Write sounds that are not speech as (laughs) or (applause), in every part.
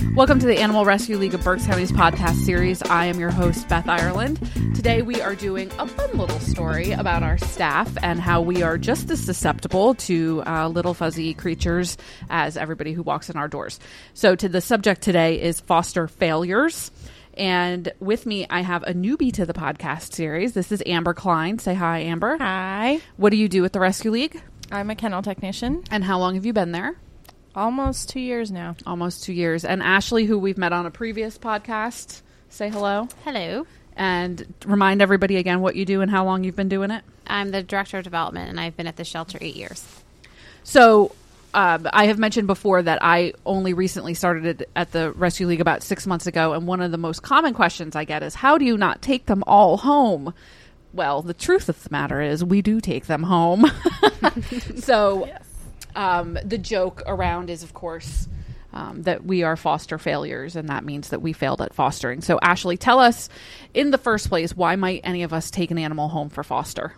Welcome to the Animal Rescue League of Berks County's podcast series. I am your host, Beth Ireland. Today we are doing a fun little story about our staff and how we are just as susceptible to uh, little fuzzy creatures as everybody who walks in our doors. So, to the subject today is foster failures. And with me, I have a newbie to the podcast series. This is Amber Klein. Say hi, Amber. Hi. What do you do at the Rescue League? I'm a kennel technician. And how long have you been there? Almost two years now. Almost two years. And Ashley, who we've met on a previous podcast, say hello. Hello. And remind everybody again what you do and how long you've been doing it. I'm the director of development, and I've been at the shelter eight years. So, um, I have mentioned before that I only recently started at the Rescue League about six months ago, and one of the most common questions I get is, "How do you not take them all home?" Well, the truth of the matter is, we do take them home. (laughs) so, yes. Um, the joke around is, of course. Um, that we are foster failures, and that means that we failed at fostering. So, Ashley, tell us in the first place why might any of us take an animal home for foster?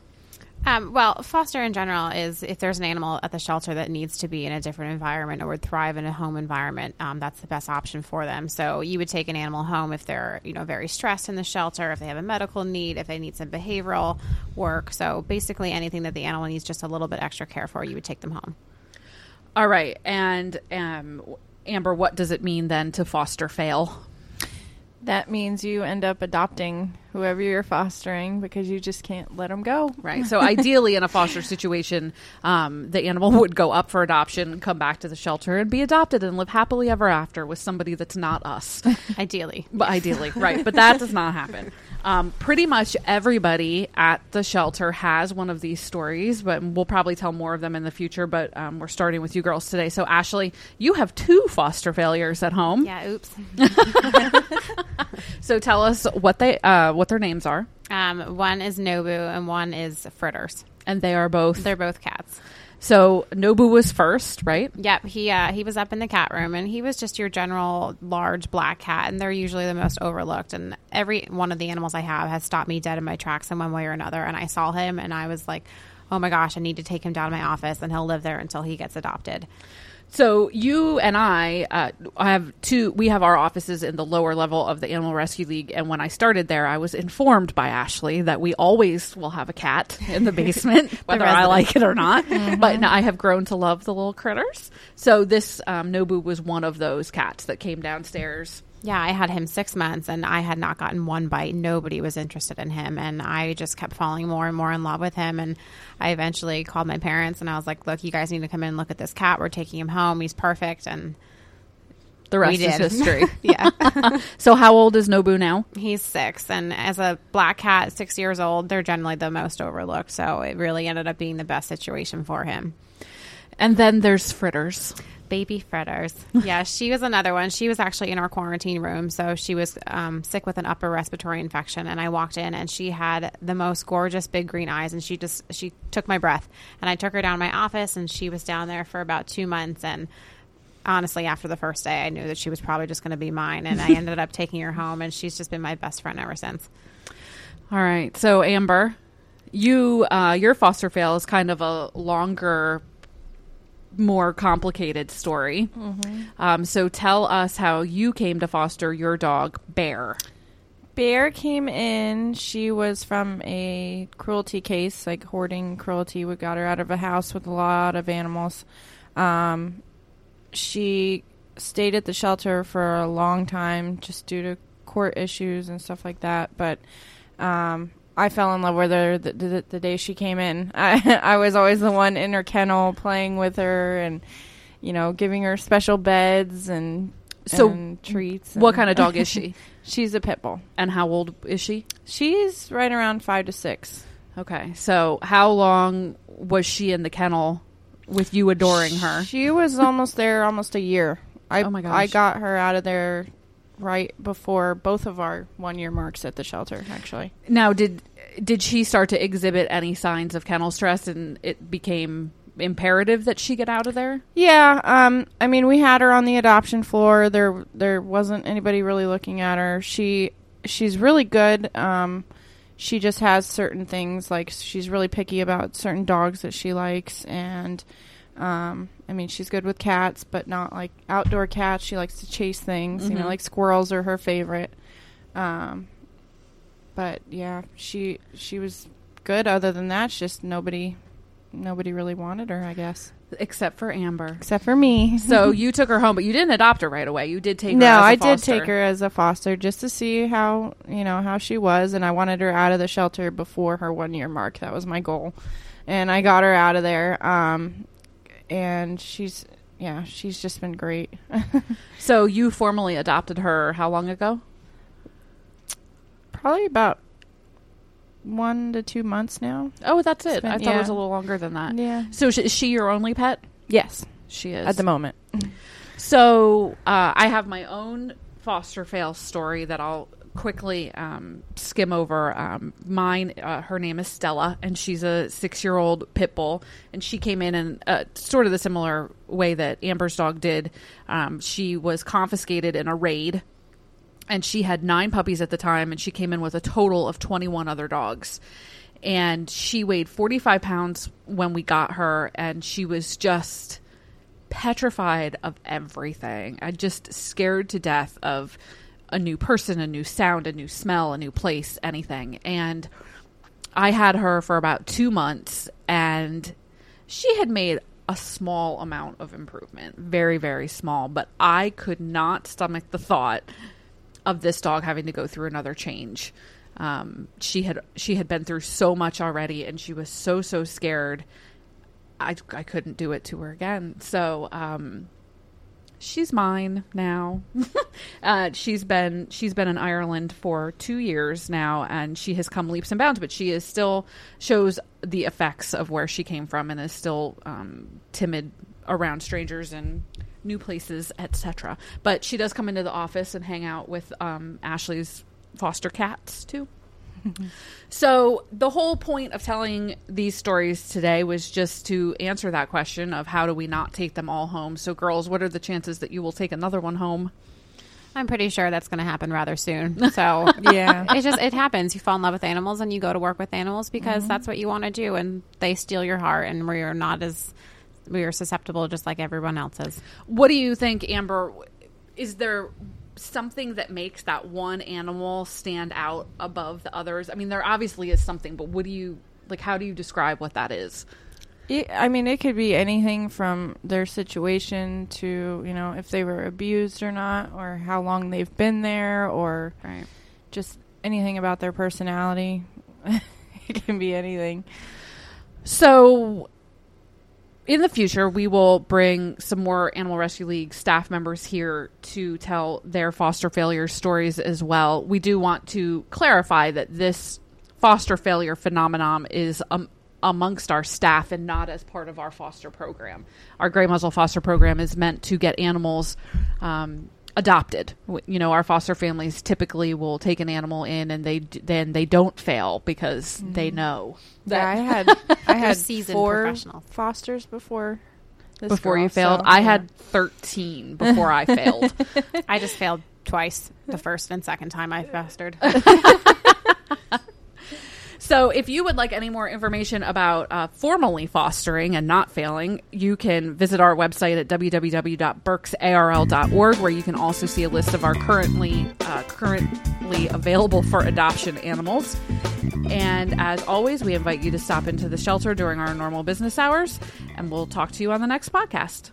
Um, well, foster in general is if there's an animal at the shelter that needs to be in a different environment or would thrive in a home environment, um, that's the best option for them. So you would take an animal home if they're you know very stressed in the shelter, if they have a medical need, if they need some behavioral work. So basically anything that the animal needs just a little bit extra care for, you would take them home. All right, and um, Amber, what does it mean then to foster fail? that means you end up adopting whoever you're fostering because you just can't let them go. Right. So ideally, in a foster situation, um, the animal (laughs) would go up for adoption, come back to the shelter, and be adopted and live happily ever after with somebody that's not us. (laughs) ideally, but ideally, right. But that does not happen. Um, pretty much everybody at the shelter has one of these stories, but we'll probably tell more of them in the future. But um, we're starting with you girls today. So, Ashley, you have two foster failures at home. Yeah, oops. (laughs) so, tell us what they uh, what their names are. Um, one is Nobu, and one is Fritters, and they are both they're both cats. So Nobu was first, right? Yep. He uh, he was up in the cat room, and he was just your general large black cat, and they're usually the most overlooked. And every one of the animals I have has stopped me dead in my tracks in one way or another. And I saw him, and I was like, "Oh my gosh, I need to take him down to my office, and he'll live there until he gets adopted." So you and I uh, have two. We have our offices in the lower level of the Animal Rescue League, and when I started there, I was informed by Ashley that we always will have a cat in the basement, (laughs) whether I like it or not. mm-hmm. But I have grown to love the little critters. So this um, Nobu was one of those cats that came downstairs yeah, I had him six months and I had not gotten one bite. Nobody was interested in him. And I just kept falling more and more in love with him. And I eventually called my parents and I was like, look, you guys need to come in and look at this cat. We're taking him home. He's perfect. And the rest is (laughs) history. (laughs) yeah. (laughs) so, how old is Nobu now? He's six. And as a black cat, six years old, they're generally the most overlooked. So, it really ended up being the best situation for him. And then there's Fritters baby fritters. (laughs) yeah, she was another one. She was actually in our quarantine room, so she was um, sick with an upper respiratory infection. And I walked in, and she had the most gorgeous big green eyes, and she just she took my breath. And I took her down to my office, and she was down there for about two months. And honestly, after the first day, I knew that she was probably just going to be mine, and I (laughs) ended up taking her home, and she's just been my best friend ever since. All right, so Amber, you uh, your foster fail is kind of a longer more complicated story. Mm-hmm. Um, so tell us how you came to foster your dog, Bear. Bear came in. She was from a cruelty case, like hoarding cruelty. We got her out of a house with a lot of animals. Um, she stayed at the shelter for a long time just due to court issues and stuff like that. But um, I fell in love with her the, the, the, day she came in. (laughs) I, I was always the one in her kennel playing with her and, you know, giving her special beds and so and treats. What kind of dog is (laughs) she? She's a pit bull. And how old is she? She's right around five to six. Okay. So how long was she in the kennel with you adoring her? She was almost there almost a year. I, oh my gosh. I got her out of there right before both of our one year marks at the shelter actually. Now did did she start to exhibit any signs of kennel stress and it became imperative that she get out of there? Yeah um i mean we had her on the adoption floor. There there wasn't anybody really looking at her. She she's really good. Um she just has certain things like she's really picky about certain dogs that she likes and um I mean, she's good with cats, but not like outdoor cats. She likes to chase things. You Mhm. know, like squirrels are her favorite. Um, but yeah, she she was good. Other than that, it's just nobody nobody really wanted her. I guess except for Amber. except for me. So you took her home, but you didn't adopt her right away. You did take her. no, I did take her as a foster just to see how you know how she was, and I wanted her out of the shelter before her one year mark. That was my goal, and I got her out of there. Um, and she's yeah, she's just been great. (laughs) So you formally adopted her how long ago? Probably about one to two months now. Oh, that's it. Been- I thought it was a little longer than that. Yeah. So sh- is she your only pet? Yes, She is at the moment. So uh, I have my own foster fail story that I'll quickly um, skim over. Um, mine, uh, her name is Stella, and she's a six-year-old pit bull, and she came in in uh, sort of the similar way that Amber's dog did. Um, she was confiscated in a raid. And she had nine puppies at the time, and she came in with a total of 21 other dogs and she weighed 45 pounds when we got her and she was just petrified of everything i just scared to death of a new person a new sound a new smell a new place anything and i had her for about two months and she had made a small amount of improvement very very small but i could not stomach the thought of this dog having to go through another change. Um, she had she had been through so much already, and she was so so scared. I I couldn't do it to her again. So um, she's mine now. (laughs) uh, she's been she's been in Ireland for two years now, and she has come leaps and bounds. But she is still shows the effects of where she came from, and is still um, timid around strangers and new places, etc. But she does come into the office and hang out with um, Ashley's foster cats too. (laughs) So the whole point of telling these stories today was just to answer that question of how do we not take them all home. So girls, what are the chances that you will take another one home? I'm pretty sure that's going to happen rather soon. (laughs) So Yeah. it just it happens. You fall in love with animals and you go to work with animals Mm-hmm. because that's what you want to do, and they steal your heart, and we are not as we are susceptible just like everyone else is. What do you think, Amber? Is there something that makes that one animal stand out above the others? I mean, there obviously is something, but what do you like? How do you describe what that is? Yeah, I mean, it could be anything from their situation to, you know, if they were abused or not, or how long they've been there, or Right. just anything about their personality. (laughs) it can be anything. So, in the future, we will bring some more Animal Rescue League staff members here to tell their foster failure stories as well. We do want to clarify that this foster failure phenomenon is um, amongst our staff and not as part of our foster program. Our Gray Muzzle foster program is meant to get animals. Um, adopted you know our foster families typically will take an animal in and they then they don't fail because they mm. know Yeah, I (laughs) had I had seasoned four professionals. fosters before. This before girl, you failed. so, I yeah. had 13 before I (laughs) failed. I just failed twice. The first and second time I fostered. (laughs) So, if you would like any more information about uh, formally fostering and not failing, you can visit our website at www.berksarl.org, where you can also see a list of our currently uh, currently available for adoption animals. And as always, we invite you to stop into the shelter during our normal business hours, and we'll talk to you on the next podcast.